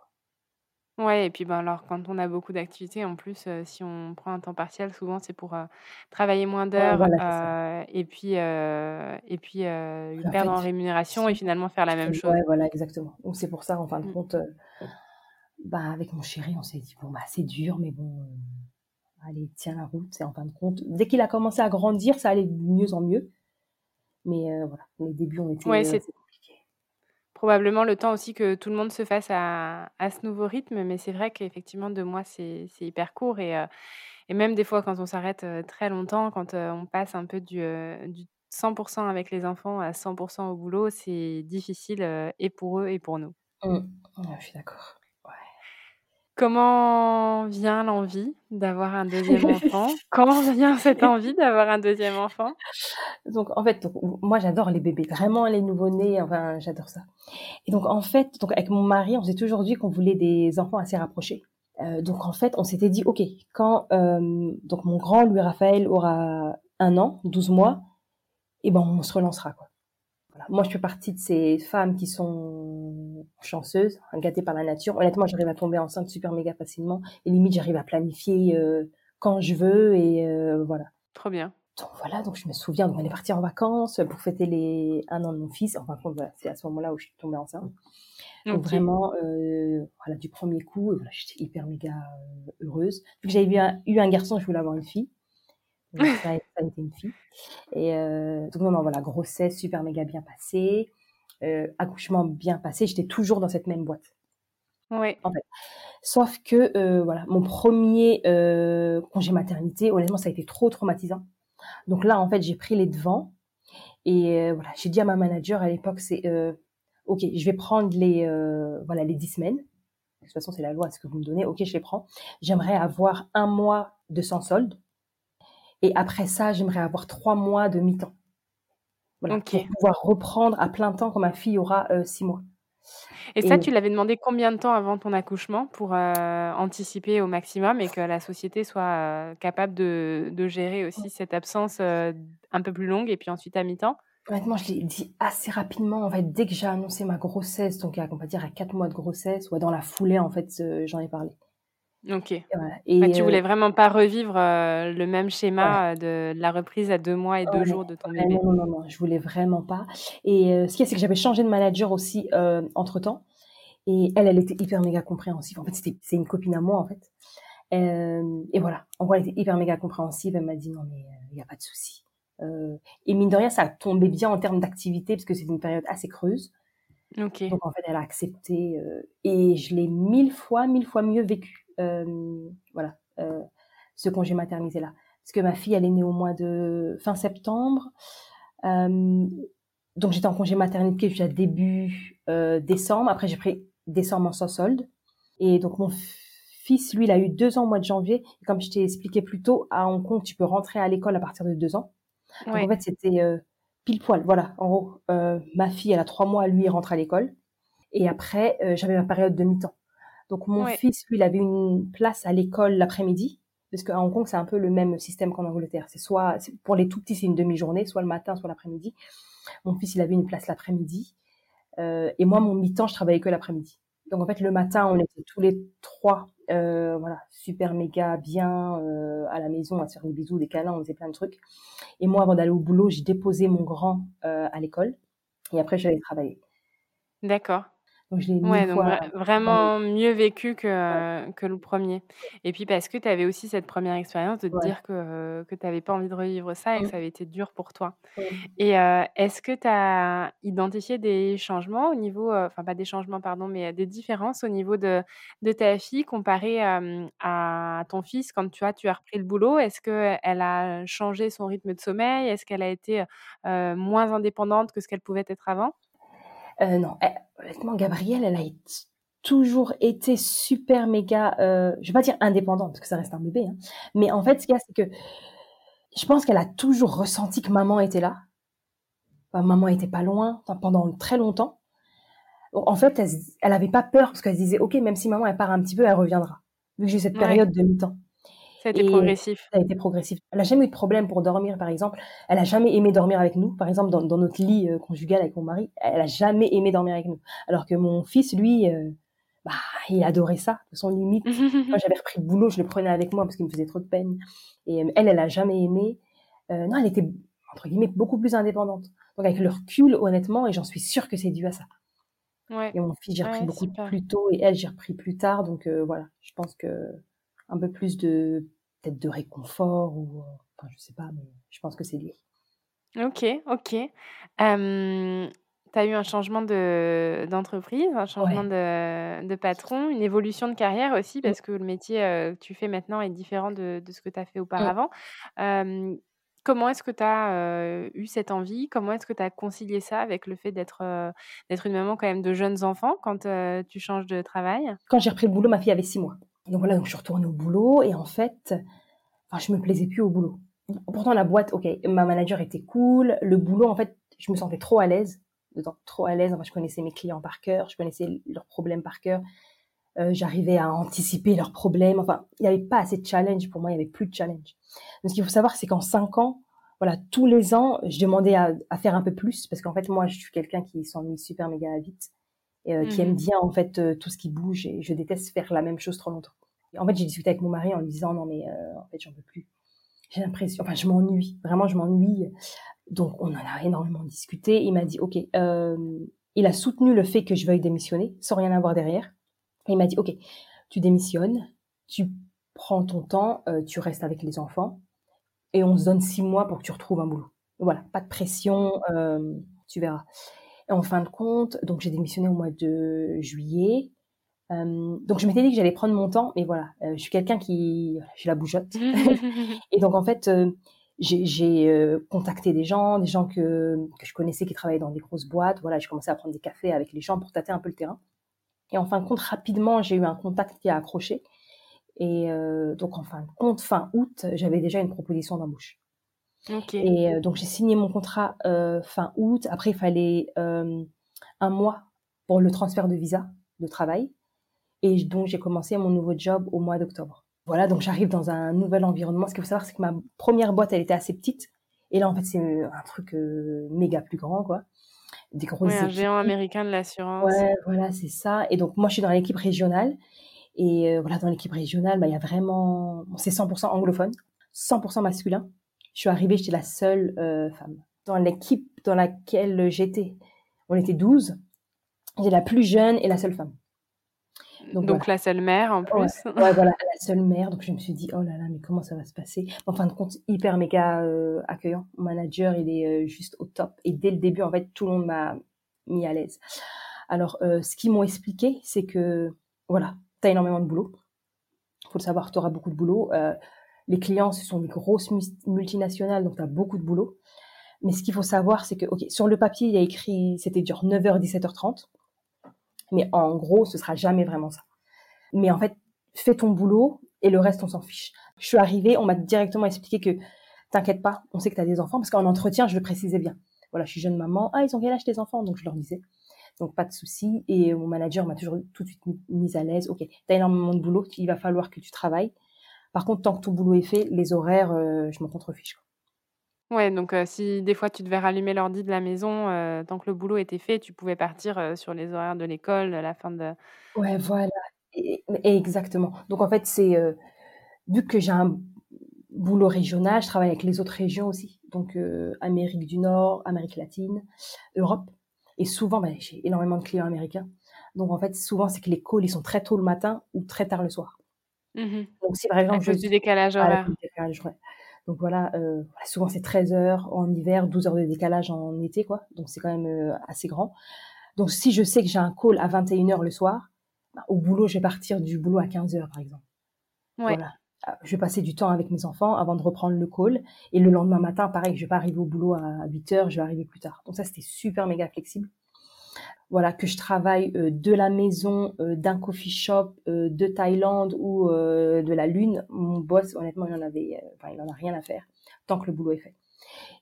Ouais et puis, ben, alors quand on a beaucoup d'activités en plus, si on prend un temps partiel, souvent c'est pour, travailler moins d'heures, et puis, et puis, perdre en rémunération et finalement faire la même chose. Ouais, voilà, exactement. Donc c'est pour ça, en fin de mmh. compte, bah, avec mon chéri, on s'est dit: «Bon, bah, c'est dur, mais bon, allez, tiens la route». Et en fin de compte, dès qu'il a commencé à grandir, ça allait de mieux en mieux. Mais, voilà, les débuts ont été, Ouais, c'est probablement le temps aussi que tout le monde se fasse à, ce nouveau rythme. Mais c'est vrai qu'effectivement, deux mois, c'est hyper court. Et, euh, et, même des fois, quand on s'arrête euh, très longtemps, quand euh, on passe un peu du, du 100% avec les enfants à 100% au boulot, c'est difficile et pour eux et pour nous. Mmh. je suis d'accord. Comment vient l'envie d'avoir un deuxième enfant? Comment vient cette envie d'avoir un deuxième enfant? Donc en fait, moi j'adore les bébés, vraiment les nouveau-nés, enfin j'adore ça. Et donc en fait, donc avec mon mari, on s'est toujours dit qu'on voulait des enfants assez rapprochés. Euh, donc en fait, on s'était dit ok, quand euh, donc mon grand Louis Raphaël aura un an, 12 mois, et eh ben on se relancera quoi. Moi, je fais partie de ces femmes qui sont chanceuses, gâtées par la nature. Honnêtement, j'arrive à tomber enceinte super méga facilement. Et limite, j'arrive à planifier euh, quand je veux. Et euh, voilà. Trop bien. Donc voilà, donc je me souviens, on est parti en vacances pour fêter les un an de mon fils. Enfin, voilà, c'est à ce moment-là où je suis tombée enceinte. Donc vraiment, euh, voilà, du premier coup, voilà, j'étais hyper méga heureuse. Vu que j'avais eu un garçon, je voulais avoir une fille ça, a été une fille. Et euh, donc, non, non, voilà, grossesse super méga bien passée, euh, accouchement bien passé. J'étais toujours dans cette même boîte. Oui. En fait. Sauf que, euh, voilà, mon premier congé maternité, honnêtement, ça a été trop traumatisant. Donc là, en fait, j'ai pris les devants. Et voilà, j'ai dit à ma manager à l'époque, c'est OK, je vais prendre les, voilà, les 10 semaines. De toute façon, c'est la loi, ce que vous me donnez. OK, je les prends. J'aimerais avoir un mois de sans solde et après ça, j'aimerais avoir trois mois de mi-temps. Voilà, Pour pouvoir reprendre à plein temps quand ma fille aura euh, six mois. Et, ça, tu l'avais demandé combien de temps avant ton accouchement pour euh, anticiper au maximum et que la société soit euh, capable de, de, gérer aussi cette absence un peu plus longue et puis ensuite à mi-temps? Honnêtement, je l'ai dit assez rapidement. En fait, dès que j'ai annoncé ma grossesse, donc on va dire à quatre mois de grossesse, ou dans la foulée, en fait, j'en ai parlé. OK. Et tu voulais vraiment pas revivre le même schéma de, la reprise à deux mois et deux jours de ton bébé? Non, non, non, je voulais vraiment pas. Et ce qui est, c'est que j'avais changé de manager aussi entre temps. Et elle, elle était hyper méga compréhensive. En fait, c'était, c'est une copine à moi, en fait. et voilà. En gros, elle était hyper méga compréhensive. Elle m'a dit non, mais il n'y a pas de souci. et mine de rien, ça a tombé bien en termes d'activité parce que c'est une période assez creuse. OK. Donc en fait, elle a accepté et je l'ai mille fois, mille fois mieux vécu euh, voilà, euh, ce congé maternité là. Parce que ma fille, elle est née au mois de fin septembre. Euh, donc j'étais en congé maternité jusqu'à début décembre. Après, j'ai pris décembre en sans solde. Et donc mon fils, lui, il a eu deux ans au mois de janvier. Et comme je t'ai expliqué plus tôt, à Hong Kong, tu peux rentrer à l'école à partir de deux ans. Donc en fait, c'était pile poil. Voilà, en gros, ma fille, elle a trois mois, lui, il rentre à l'école. Et après, j'avais ma période de mi-temps. Donc mon fils, lui, il avait une place à l'école l'après-midi, parce qu'à Hong Kong, c'est un peu le même système qu'en Angleterre. C'est soit, pour les tout petits, c'est une demi-journée, soit le matin, soit l'après-midi. Mon fils, il avait une place l'après-midi. Euh, et moi, mon mi-temps, je travaillais que l'après-midi. Donc en fait, le matin, on était tous les trois, euh, voilà, super méga bien euh, à la maison, à se faire des bisous, des câlins, on faisait plein de trucs. Et moi, avant d'aller au boulot, j'ai déposé mon grand à l'école. Et après, j'allais travailler. D'accord. Donc je l'ai Ouais, donc fois vraiment mieux vécu que que le premier. Et puis parce que tu avais aussi cette première expérience de te Ouais. dire que que tu avais pas envie de revivre ça et que ça avait été dur pour toi. Et heu, est-ce que tu as identifié des changements au niveau, enfin pas des changements pardon, mais des différences au niveau de de ta fille comparée, à ton fils quand tu vois, tu as repris le boulot? Est-ce qu'elle a changé son rythme de sommeil? Est-ce qu'elle a été, moins indépendante que ce qu'elle pouvait être avant? Heu, non, eh, honnêtement, Gabrielle, elle a toujours été super méga, heu, je vais pas dire indépendante parce que ça reste un bébé, hein, mais en fait, ce qu'il y a, c'est que je pense qu'elle a toujours ressenti que maman était là. Enfin, maman était pas loin, enfin, pendant très longtemps. En fait, elle se elle avait pas peur parce qu'elle se disait: «OK, même si maman elle part un petit peu, elle reviendra». Vu que j'ai cette Ouais. période de mi-temps Ça a été et progressif. ça a été progressif. Elle a jamais eu de problème pour dormir, par exemple. Elle a jamais aimé dormir avec nous, par exemple, dans dans notre lit, heu, conjugal avec mon mari, elle a jamais aimé dormir avec nous. Alors que mon fils, lui, heu, bah, il adorait ça. De son limite, quand j'avais repris le boulot, je le prenais avec moi parce qu'il me faisait trop de peine et elle, elle a jamais aimé. Heu, non, elle était, entre guillemets, «beaucoup plus indépendante». Donc avec le recul, honnêtement et j'en suis sûre que c'est dû à ça. Ouais. Et mon fils, j'ai repris Ouais, beaucoup super. plus tôt et elle, j'ai repris plus tard donc voilà, je pense qu'un peu plus de peut-être de réconfort ou, heu, enfin, je sais pas, mais je pense que c'est lié. OK, OK. Hem, tu as eu un changement de d'entreprise, un changement Ouais. de de patron, une évolution de carrière aussi Mmh. parce que le métier, heu, que tu fais maintenant est différent de de ce que tu as fait Mmh. auparavant. Comment est-ce que tu as, heu, eu cette envie? Comment est-ce que tu as concilié ça avec le fait d'être, d'être une maman quand même de jeunes enfants quand, tu changes de travail? Quand j'ai repris le boulot, ma fille avait 6 mois. Donc voilà, donc je suis au boulot et en fait, enfin, je me plaisais plus au boulot. Pourtant la boîte, OK, ma manager était cool, le boulot, en fait, je me sentais trop à l'aise dedans, trop à l'aise. Enfin, je connaissais mes clients par cœur, je connaissais leurs problèmes par cœur. Heu, j'arrivais à anticiper leurs problèmes. Enfin, il y avait pas assez de challenge pour moi, il y avait plus de challenge. Donc ce qu'il faut savoir, c'est qu'en 5 ans, voilà, tous les ans, je demandais à à faire un peu plus parce qu'en fait, moi, je suis quelqu'un qui s'ennuie super méga vite et heu, qui Mmh aime mh. bien, en fait, heu, tout ce qui bouge et je déteste faire la même chose trop longtemps. Et en fait, j'ai discuté avec mon mari en lui disant: «Non mais heu, en fait, j'en peux plus. J'ai l'impression enfin, je m'ennuie, vraiment, je m'ennuie». Donc on en a énormément discuté. Il m'a dit: «OK», il a soutenu le fait que je veuille démissionner sans rien avoir derrière. Il m'a dit: «OK, tu démissionnes, tu prends ton temps, tu restes avec les enfants et on se donne 6 mois pour que tu retrouves un boulot. Voilà, pas de pression, tu verras». Et en fin de compte, donc j'ai démissionné au mois de juillet. Hem, donc je m'étais dit que j'allais prendre mon temps, mais voilà, heu, je suis quelqu'un qui j'ai la bougeotte et donc en fait, heu, j'ai contacté des gens, des gens que que je connaissais qui travaillaient dans des grosses boîtes. Voilà, j'ai commencé à prendre des cafés avec les gens pour tâter un peu le terrain et en fin de compte, rapidement, j'ai eu un contact qui a accroché et donc en fin de compte, fin août, j'avais déjà une proposition d'embauche. Et heu, donc j'ai signé mon contrat, heu, fin août. Après, il fallait, hem, 1 mois pour le transfert de visa de travail et donc j'ai commencé mon nouveau job au mois d'octobre. Voilà, donc j'arrive dans un nouvel environnement. Ce qu'il faut savoir, c'est que ma première boîte, elle était assez petite et là, en fait, c'est, un truc, méga plus grand, quoi. Des Ouais, grosses un équipes. géant américain de l'assurance. Ouais, voilà, c'est ça et donc moi, je suis dans l'équipe régionale et voilà, dans l'équipe régionale, bah, il y a vraiment c'est 100% anglophone, 100% masculin. Je suis arrivée, j'étais la seule, heu, femme. Dans l'équipe dans laquelle j'étais, on était 12. J'étais la plus jeune et la seule femme. Donc Donc voilà. la seule mère en plus. ouais, voilà, la seule mère, donc je me suis dit: «Oh là là, mais comment ça va se passer?» en fin de compte, hyper méga, heu, accueillant. Mon manager, il est, heu, juste au top et dès le début, en fait, tout le monde m'a mis à l'aise. Alors, ce qu'ils m'ont expliqué, c'est que, voilà, tu as énormément de boulot. Faut le savoir, tu auras beaucoup de boulot. Les clients, ce sont des grosses multinationales, donc tu as beaucoup de boulot. Mais ce qu'il faut savoir, c'est que, OK, sur le papier, il y a écrit c'était dur 9:00-17:30. Mais en gros, ce sera jamais vraiment ça. Mais en fait, fais ton boulot et le reste, on s'en fiche. Je suis arrivée, on m'a directement expliqué que t'inquiète pas, on sait que tu as des enfants parce qu'en entretien, je le précisais bien. Voilà, je suis jeune maman. Ah, ils ont quel âge tes enfants? Donc je leur disais. Donc pas de souci. Et mon manager m'a toujours tout de suite mis, mise à l'aise. Ok, tu as énormément de boulot, il va falloir que tu travailles. Par contre, tant que ton boulot est fait, les horaires, euh, je m'en contrefiche. Ouais, donc heu, si des fois tu devais rallumer l'ordi de la maison, heu, tant que le boulot était fait, tu pouvais partir, sur les horaires de l'école, la fin de Ouais, voilà. Et, et exactement. Donc en fait, c'est euh, vu que j'ai un boulot régional, je travaille avec les autres régions aussi. Donc euh, Amérique du Nord, Amérique latine, Europe. Et souvent, bah, j'ai énormément de clients américains. Donc en fait, souvent, c'est que les calls, ils sont très tôt le matin ou très tard le soir. Mmh Donc si par À exemple je du décalage horaire. Donc voilà, euh, souvent c'est 13 heures en hiver, 12 heures de décalage en été, quoi. Donc c'est quand même euh, assez grand. Donc si je sais que j'ai un call à 21 heures le soir, bah, au boulot, je vais partir du boulot à 15 heures, par exemple. Ouais. Voilà. Euh, je vais passer du temps avec mes enfants avant de reprendre le call. Et le lendemain matin, pareil, je vais pas arriver au boulot à 8 heures, je vais arriver plus tard. Donc ça, c'était super méga flexible. Voilà, que je travaille euh, de la maison, euh, d'un coffee shop, de Thaïlande ou de la Lune. Mon boss, honnêtement, il en avait, enfin, il en a rien à faire tant que le boulot est fait.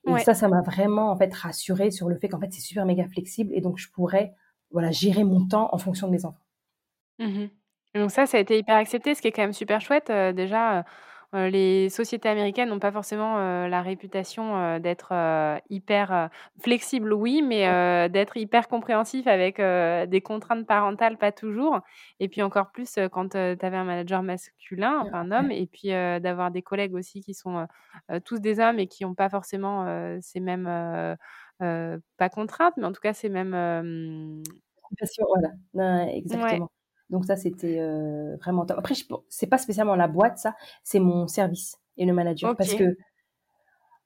Et ça, ça m'a vraiment en fait rassurée sur le fait qu'en fait c'est super méga flexible et donc je pourrais voilà gérer mon temps en fonction de mes enfants. Mmh donc ça, ça a été hyper accepté, ce qui est quand même super chouette. déjà, les sociétés américaines n'ont pas forcément, la réputation, d'être, hyper, flexibles, oui, mais d'être hyper compréhensif avec, des contraintes parentales, pas toujours. Et puis encore plus, quand, tu avais un manager masculin, enfin un homme et puis, d'avoir des collègues aussi qui sont, tous des hommes et qui n'ont pas forcément, ces mêmes, pas contraintes, mais en tout cas ces mêmes, voilà. exactement. Donc ça, c'était euh, vraiment top. Après, c'est pas spécialement la boîte, ça, c'est mon service et le manager. Parce que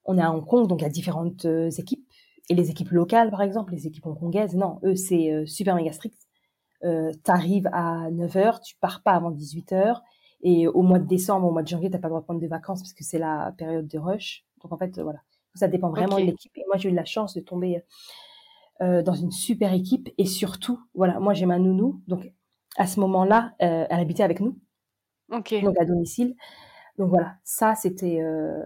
on est à Hong Kong, donc il y a différentes euh, équipes. Et les équipes locales, par exemple, les équipes hongkongaises, non, eux, c'est euh, super méga strict. Tu arrives à 9h, tu pars pas avant 18h. Et au mois de décembre, au mois de janvier, t'as pas le droit de prendre des vacances parce que c'est la période de rush. Donc en fait, voilà. Ça dépend vraiment de l'équipe. Et moi, j'ai eu la chance de tomber dans une super équipe. Et surtout, voilà, moi, j'ai ma nounou. Donc à ce moment-là, euh, elle habitait avec nous. Donc à domicile. Donc voilà, ça c'était euh,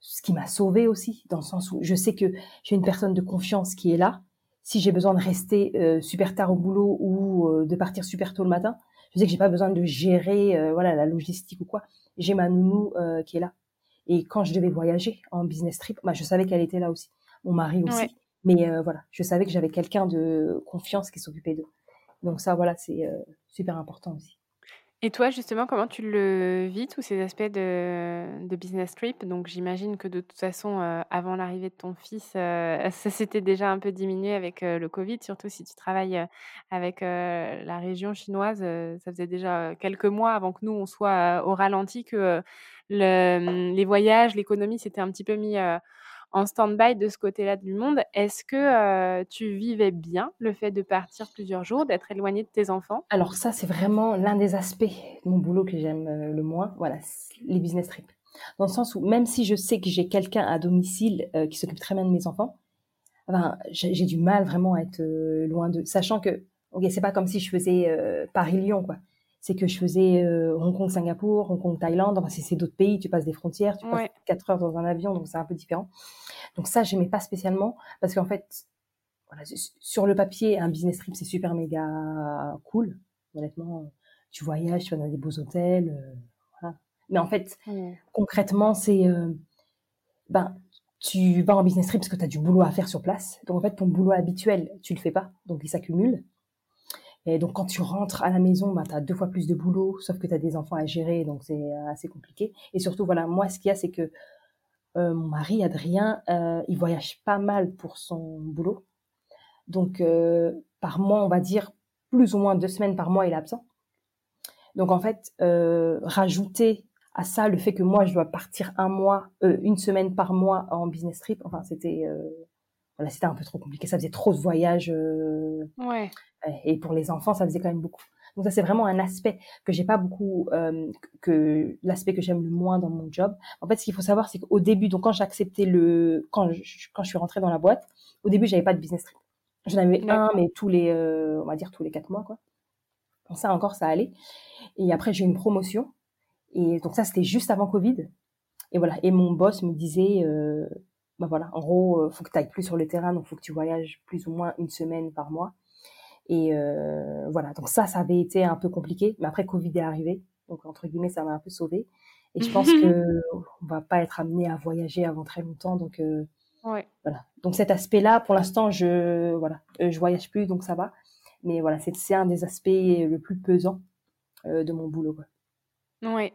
ce qui m'a sauvée aussi, dans le sens où je sais que j'ai une personne de confiance qui est là. Si j'ai besoin de rester euh, super tard au boulot ou de partir super tôt le matin, je sais que j'ai pas besoin de gérer voilà la logistique ou quoi. J'ai ma nounou qui est là. Et quand je devais voyager en business trip, bah, je savais qu'elle était là aussi. Mon mari aussi. Mais voilà, je savais que j'avais quelqu'un de confiance qui s'occupait d'eux. Donc ça, voilà, c'est super important aussi. Et toi, justement, comment tu le vis, tous ces aspects de, business trip? Donc, j'imagine que de toute façon, avant l'arrivée de ton fils, ça s'était déjà un peu diminué avec le Covid, surtout si tu travailles avec la région chinoise. ça faisait déjà quelques mois avant que nous, on soit au ralenti, que le, les voyages, l'économie s'était un petit peu mis en stand-by de ce côté-là du monde. Est-ce que tu vivais bien le fait de partir plusieurs jours, d'être éloigné de tes enfants? Alors ça, c'est vraiment l'un des aspects de mon boulot que j'aime le moins. Voilà, les business trips. Dans le sens où même si je sais que j'ai quelqu'un à domicile qui s'occupe très bien de mes enfants, enfin, j'ai du mal vraiment à être loin de, sachant que, ok, c'est pas comme si je faisais Paris-Lyon, quoi c'est que je faisais euh, Hong Kong, Singapour, Hong Kong, Thaïlande. Enfin, c'est d'autres pays, tu passes des frontières, tu passes 4 heures dans un avion, donc c'est un peu différent. Donc ça, j'aimais pas spécialement parce qu'en fait, voilà, sur le papier, un business trip, c'est super méga cool. Honnêtement, tu voyages, tu vas dans des beaux hôtels, euh, voilà. Mais en fait, concrètement, c'est euh, ben tu vas en business trip parce que tu as du boulot à faire sur place. Donc en fait, ton boulot habituel, tu le fais pas, donc il s'accumule. Et donc, quand tu rentres à la maison, bah, tu as deux fois plus de boulot, sauf que tu as des enfants à gérer, donc c'est euh, assez compliqué. Et surtout, voilà, moi, ce qu'il y a, c'est que euh, mon mari, Adrien, euh, il voyage pas mal pour son boulot. Donc, par mois, on va dire plus ou moins deux semaines par mois, il est absent. Donc, en fait, rajouter à ça le fait que moi, je dois partir un mois, une semaine par mois en business trip, enfin, c'était voilà, c'était un peu trop compliqué. Ça faisait trop de voyages. ouais. Et pour les enfants, ça faisait quand même beaucoup. Donc ça, c'est vraiment un aspect que j'ai pas beaucoup, euh, que l'aspect que j'aime le moins dans mon job. En fait, ce qu'il faut savoir, c'est qu'au début, donc quand j'ai accepté le, quand je, quand je suis rentrée dans la boîte, au début, j'avais pas de business trip. J'en avais un, mais tous les, euh, on va dire tous les quatre mois, quoi. Donc ça encore, ça allait. Et après, j'ai eu une promotion. Et donc ça, c'était juste avant Covid. Et voilà. Et mon boss me disait, euh, bah voilà, en gros, euh, faut que tu ailles plus sur le terrain, donc faut que tu voyages plus ou moins une semaine par mois. Et euh, voilà, donc ça, ça avait été un peu compliqué. Mais après, Covid est arrivé. Donc, entre guillemets, ça m'a un peu sauvé. Et je pense que on va pas être amené à voyager avant très longtemps. Donc, euh, ouais. voilà. Donc, cet aspect-là, pour l'instant, je, voilà, euh, je voyage plus, donc ça va. Mais voilà, c'est un des aspects le plus pesant euh, de mon boulot. Quoi. Ouais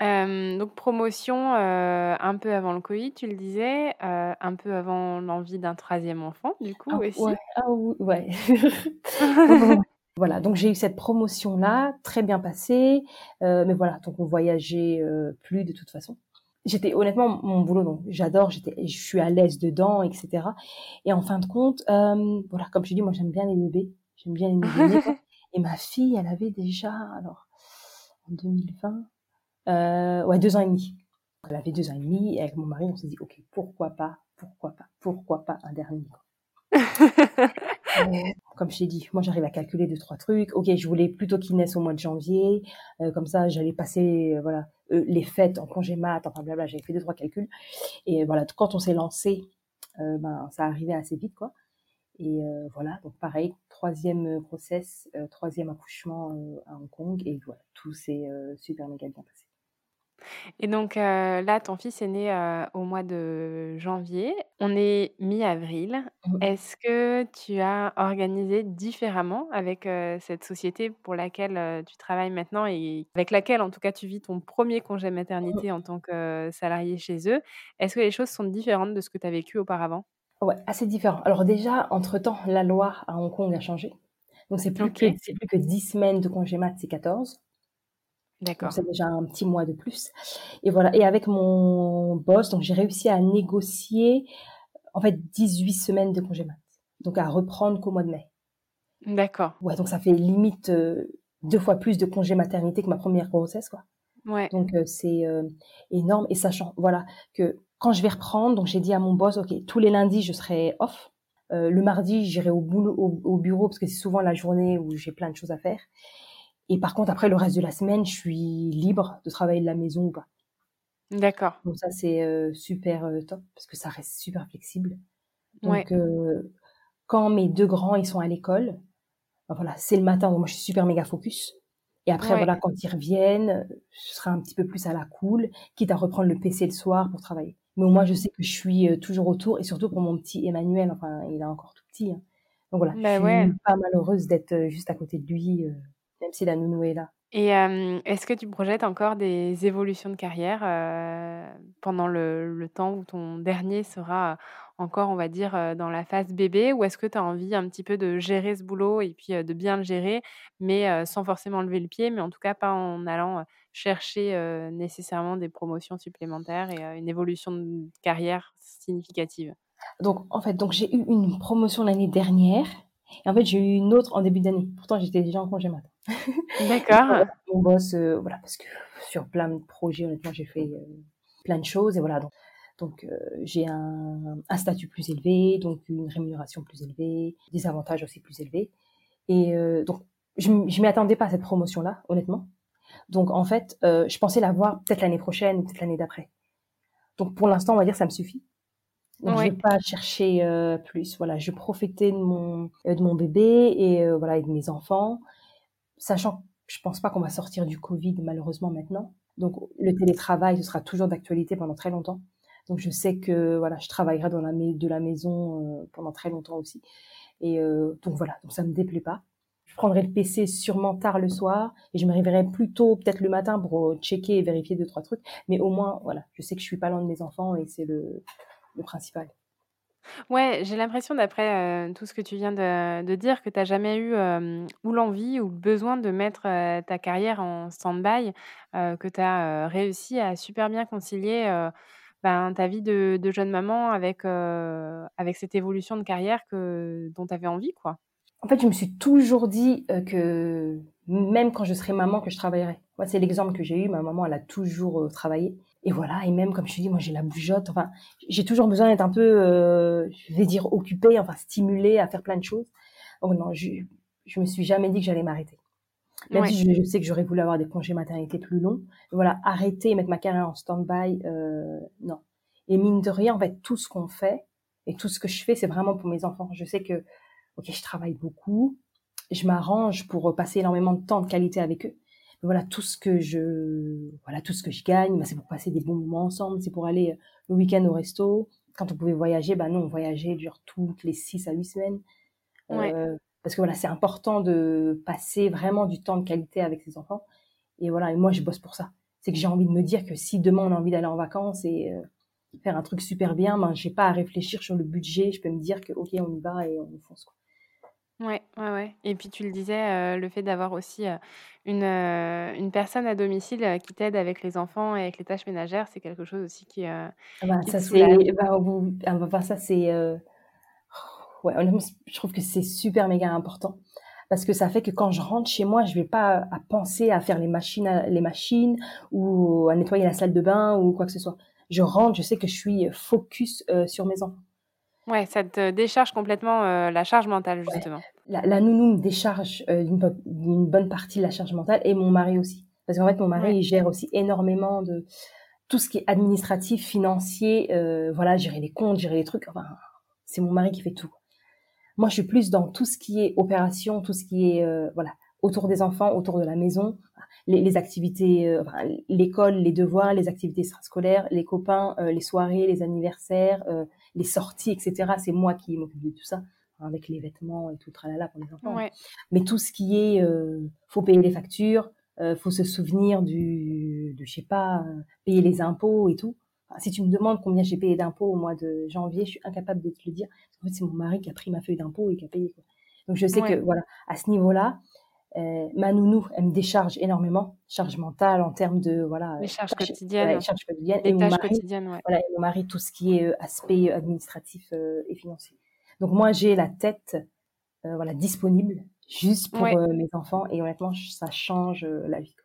donc promotion, un peu avant le Covid, tu le disais, un peu avant l'envie d'un troisième enfant, du coup, ah, aussi? Ouais. Ah ouais. Voilà, donc j'ai eu cette promotion-là, très bien passée, mais voilà, donc on voyageait plus de toute façon. J'étais honnêtement mon boulot, donc j'adore, j'étais, je suis à l'aise dedans, etc. Et en fin de compte, voilà, comme je dis, moi j'aime bien les bébés, j'aime bien les bébés. et ma fille, elle avait déjà, alors en 2020, euh, ouais, deux ans et demi. Elle avait deux ans et demi, et avec mon mari, on s'est dit, ok, pourquoi pas, pourquoi pas, pourquoi pas un dernier. comme je t'ai dit, moi j'arrive à calculer deux trois trucs. Ok, je voulais plutôt qu'il naisse au mois de janvier, euh, comme ça j'allais passer euh, voilà euh, les fêtes en congé mat, enfin blabla. J'avais fait deux trois calculs et voilà quand on s'est lancé, ben ça arrivait assez vite quoi. Et voilà donc pareil troisième grossesse, troisième accouchement à Hong Kong et voilà tout s'est super méga bien passé. Et donc là, ton fils est né au mois de janvier. On est mi-avril. Mmh. Est-ce que tu as organisé différemment avec cette société pour laquelle tu travailles maintenant et avec laquelle, en tout cas, tu vis ton premier congé mmh. maternité en tant que salarié chez eux? Est-ce que les choses sont différentes de ce que tu as vécu auparavant? Ouais, assez différent. Alors déjà, entre-temps, la loi à Hong Kong a changé. Donc c'est plus, que, plus que 10 semaines de congé mat, c'est 14. D'accord. C'est déjà un petit mois de plus. Et voilà. Et avec mon boss, donc j'ai réussi à négocier en fait 18 semaines de congé mat. Donc à reprendre qu'au mois de mai. D'accord. Ouais, donc ça fait limite euh, deux fois plus de congé maternité que ma première grossesse, quoi. Ouais. Donc euh, c'est euh, énorme. Et sachant, voilà, que quand je vais reprendre, donc j'ai dit à mon boss, ok, tous les lundis je serai off. le mardi, j'irai au, boulot, au bureau parce que c'est souvent la journée où j'ai plein de choses à faire. Et par contre, après, le reste de la semaine, je suis libre de travailler de la maison ou pas. D'accord. Donc ça, c'est euh, super euh, top parce que ça reste super flexible. Donc, euh, quand mes deux grands, ils sont à l'école, ben voilà, c'est le matin, donc moi, je suis super méga focus. Et après, voilà, quand ils reviennent, je serai un petit peu plus à la cool, quitte à reprendre le PC le soir pour travailler. Mais au moins, je sais que je suis toujours autour, et surtout pour mon petit Emmanuel, enfin, il est encore tout petit. Hein. Donc voilà, bah je suis pas malheureuse d'être juste à côté de lui même si la nounou est là. Et est-ce que tu projettes encore des évolutions de carrière pendant le, temps où ton dernier sera encore, on va dire, dans la phase bébé? Ou est-ce que tu as envie un petit peu de gérer ce boulot et puis de bien le gérer, mais sans forcément lever le pied, mais en tout cas pas en allant chercher nécessairement des promotions supplémentaires et une évolution de carrière significative? Donc, en fait, donc j'ai eu une promotion l'année dernière et en fait, j'ai eu une autre en début d'année. Pourtant, j'étais déjà en congé matin. D'accord. Mon boss, euh, voilà, parce que sur plein de projets, honnêtement, j'ai fait euh, plein de choses et voilà. Donc, donc euh, j'ai un, un, statut plus élevé, donc une rémunération plus élevée, des avantages aussi plus élevés. Et donc, je, je m'y attendais pas à cette promotion-là, honnêtement. Donc, en fait, je pensais l'avoir peut-être l'année prochaine ou peut-être l'année d'après. Donc, pour l'instant, on va dire ça me suffit. Donc, je vais pas chercher euh, plus. Voilà, je profitais de mon euh, de mon bébé et euh, voilà et de mes enfants, sachant que je pense pas qu'on va sortir du Covid malheureusement maintenant. Donc le télétravail ce sera toujours d'actualité pendant très longtemps. Donc je sais que voilà, je travaillerai dans la de la maison pendant très longtemps aussi. Et donc voilà, donc ça me déplaît pas. Je prendrai le PC sûrement tard le soir et je me réveillerai plus tôt peut-être le matin pour checker et vérifier deux trois trucs. Mais au moins voilà, je sais que je suis pas loin de mes enfants et c'est le principal. Ouais, j'ai l'impression d'après, tout ce que tu viens de dire que tu n'as jamais eu, ou l'envie ou le besoin de mettre, ta carrière en stand-by, que tu as, réussi à super bien concilier, ben, ta vie de jeune maman avec, avec cette évolution de carrière que dont tu avais envie, quoi. En fait, je me suis toujours dit, que même quand je serai maman, que je travaillerai. C'est l'exemple que j'ai eu, ma maman, elle a toujours, travaillé et voilà, et même comme je te dis, moi j'ai la bougeotte, enfin, j'ai toujours besoin d'être un peu, euh, je vais dire, occupée, enfin stimulée à faire plein de choses. Donc non, je, je me suis jamais dit que j'allais m'arrêter. Même si je, sais que j'aurais voulu avoir des congés maternité plus longs. voilà, arrêter, mettre ma carrière en stand-by, euh, non. Et mine de rien, en fait, tout ce qu'on fait et tout ce que je fais, c'est vraiment pour mes enfants. Je sais que, ok, je travaille beaucoup, je m'arrange pour passer énormément de temps de qualité avec eux voilà tout ce que je voilà tout ce que je gagne bah, c'est pour passer des bons moments ensemble c'est pour aller euh, le week-end au resto. Quand on pouvait voyager bah nous on voyageait dure toutes les six à huit semaines. Euh, parce que voilà c'est important de passer vraiment du temps de qualité avec ses enfants. Et voilà et moi je bosse pour ça. C'est que j'ai envie de me dire que si demain on a envie d'aller en vacances et euh, faire un truc super bien ben j'ai pas à réfléchir sur le budget. Je peux me dire que ok on y va et on fonce quoi Ouais, ouais, ouais. Et puis tu le disais, le fait d'avoir aussi, une, une personne à domicile, qui t'aide avec les enfants et avec les tâches ménagères, c'est quelque chose aussi qui, Ah bah, qui ça c'est soulage. bah, vous ah bah, ça c'est, ouais, honnêtement, je trouve que c'est super méga important parce que ça fait que quand je rentre chez moi, je vais pas à penser à faire les machines à les machines ou à nettoyer la salle de bain ou quoi que ce soit. Je rentre, je sais que je suis focus, sur mes enfants. Ouais, ça te décharge complètement, la charge mentale, Ouais. La la nounou me décharge, heu, d'une bonne partie de la charge mentale et mon mari aussi. Parce qu'en fait, mon Ouais. mari, il gère aussi énormément de tout ce qui est administratif, financier, heu, voilà, gérer les comptes, gérer les trucs, enfin, c'est mon mari qui fait tout. Moi, je suis plus dans tout ce qui est opération, tout ce qui est, heu, voilà, autour des enfants, autour de la maison, les les activités, enfin, l'école, les devoirs, les activités extrascolaires, les copains, les soirées, les anniversaires, les sorties et cetera. C'est moi qui m'occupe de tout ça, avec les vêtements et tout tralala pour les enfants. Ouais. Mais tout ce qui est, heu, faut payer les factures, heu, faut se souvenir du de je sais pas, heu, payer les impôts et tout. Enfin, si tu me demandes combien j'ai payé d'impôts au mois de janvier, je suis incapable de te le dire. En fait, c'est mon mari qui a pris ma feuille d'impôt et qui a payé, quoi. Donc je sais que Ouais. voilà, à ce niveau-là, heu, ma nounou, elle me décharge énormément, charge mentale en termes de voilà, Les charges tâches quotidiennes. ouais, charges quotidiennes et mon mari quotidiennes, ouais. voilà et mon mari, tout ce qui est, heu, aspect administratif, heu, et financier. Donc moi, j'ai la tête, heu, voilà, disponible juste pour, Ouais. heu, mes enfants et honnêtement, ça change, heu, la vie.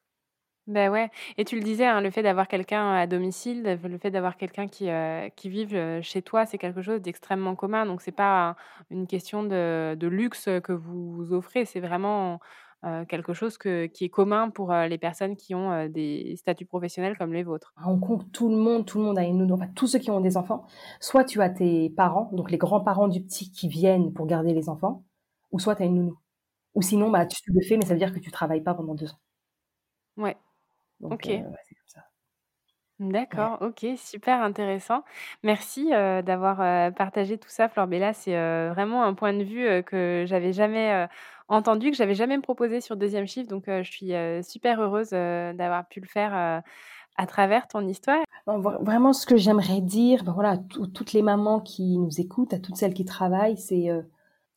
Beh, ouais et tu le disais, hein, le fait d'avoir quelqu'un à domicile, le fait d'avoir quelqu'un qui, qui vive, chez toi, c'est quelque chose d'extrêmement commun. Donc c'est pas une question de de luxe, que vous offrez, c'est vraiment, heu, quelque chose que qui est commun pour, heu, les personnes qui ont, heu, des statuts professionnels comme les vôtres? Hong Kong, tout le monde tout le monde a une nounou, enfin tous ceux qui ont des enfants. Soit tu as tes parents, donc les grands-parents du petit qui viennent pour garder les enfants, ou soit tu as une nounou. Ou sinon, bah, tu le fais, mais ça veut dire que tu travailles pas pendant 2 ans. Ouais. Donc OK. ouais, c'est comme ça. Ouais. D'accord, OK, super intéressant. Merci, d'avoir, partagé tout ça, Flore Bella. C'est, vraiment un point de vue, que j'avais jamais, entendu, que j'avais jamais proposé sur 2e Shift. Donc je suis, super heureuse, heu, d'avoir pu le faire, à travers ton histoire. Vraiment ce que j'aimerais dire, bah, voilà, à tout toutes les mamans qui nous écoutent, à toutes celles qui travaillent, c'est,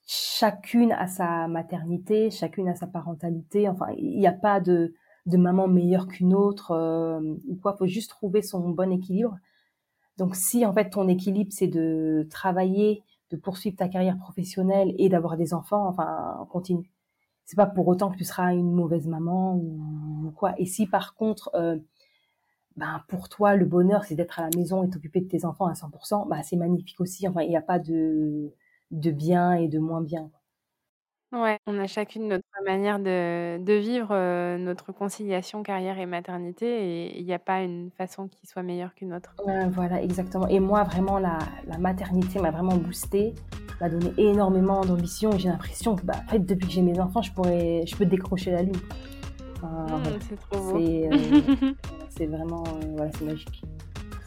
chacune a sa maternité, chacune a sa parentalité. Enfin, il y a pas de maman meilleure qu'une autre, hem, ou quoi. Faut juste trouver son bon équilibre. Donc si, en fait, ton équilibre, c'est de travailler, de poursuivre ta carrière professionnelle et d'avoir des enfants, enfin, continue. C'est pas pour autant que tu seras une mauvaise maman ou quoi. Et si par contre, heu, ben, pour toi, le bonheur, c'est d'être à la maison et t'occuper de tes enfants à 100% bah, c'est magnifique aussi. Enfin, il y a pas de de bien et de moins bien. Ouais, on a chacune notre manière de de vivre, heu, notre conciliation carrière et maternité et il y a pas une façon qui soit meilleure qu'une autre. Ouais, voilà, exactement. Et moi, vraiment, la la maternité m'a vraiment boostée, m'a donné énormément d'ambition et j'ai l'impression que, bah, en fait, depuis que j'ai mes enfants, je pourrais je peux décrocher la lune. Enfin, voilà. Mmh, c'est trop beau. C'est, heu, c'est vraiment, heu, voilà, c'est magique.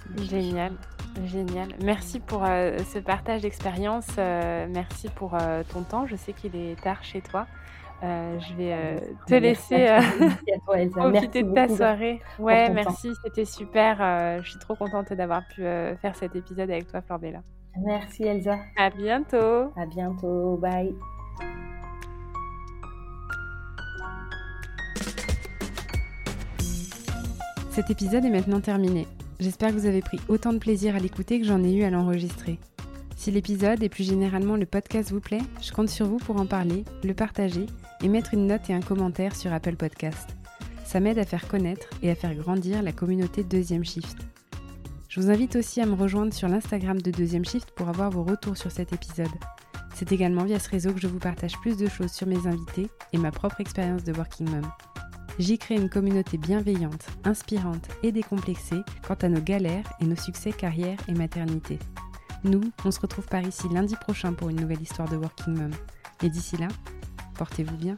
C'est magique. Génial, génial. Merci pour, heu, ce partage d'expérience, heu, merci pour, heu, ton temps. Je sais qu'il est tard chez toi. Je vais, te merci laisser, profiter Merci de ta beaucoup soirée. Ouais, merci, c'était super, je suis trop contente d'avoir pu, faire cet épisode avec toi, Flore Bella. Merci, Elsa. À bientôt. À bientôt. Bye. Cet épisode est maintenant terminé. J'espère que vous avez pris autant de plaisir à l'écouter que j'en ai eu à l'enregistrer. Si l'épisode et plus généralement le podcast vous plaît, je compte sur vous pour en parler, le partager et mettre une note et un commentaire sur Apple Podcast. Ça m'aide à faire connaître et à faire grandir la communauté Deuxième Shift. Je vous invite aussi à me rejoindre sur l'Instagram de Deuxième Shift pour avoir vos retours sur cet épisode. C'est également via ce réseau que je vous partage plus de choses sur mes invités et ma propre expérience de Working Mom. J'y crée une communauté bienveillante, inspirante et décomplexée quant à nos galères et nos succès carrière et maternité. Nous, on se retrouve par ici lundi prochain pour une nouvelle histoire de Working Mom. Et d'ici là, portez-vous bien.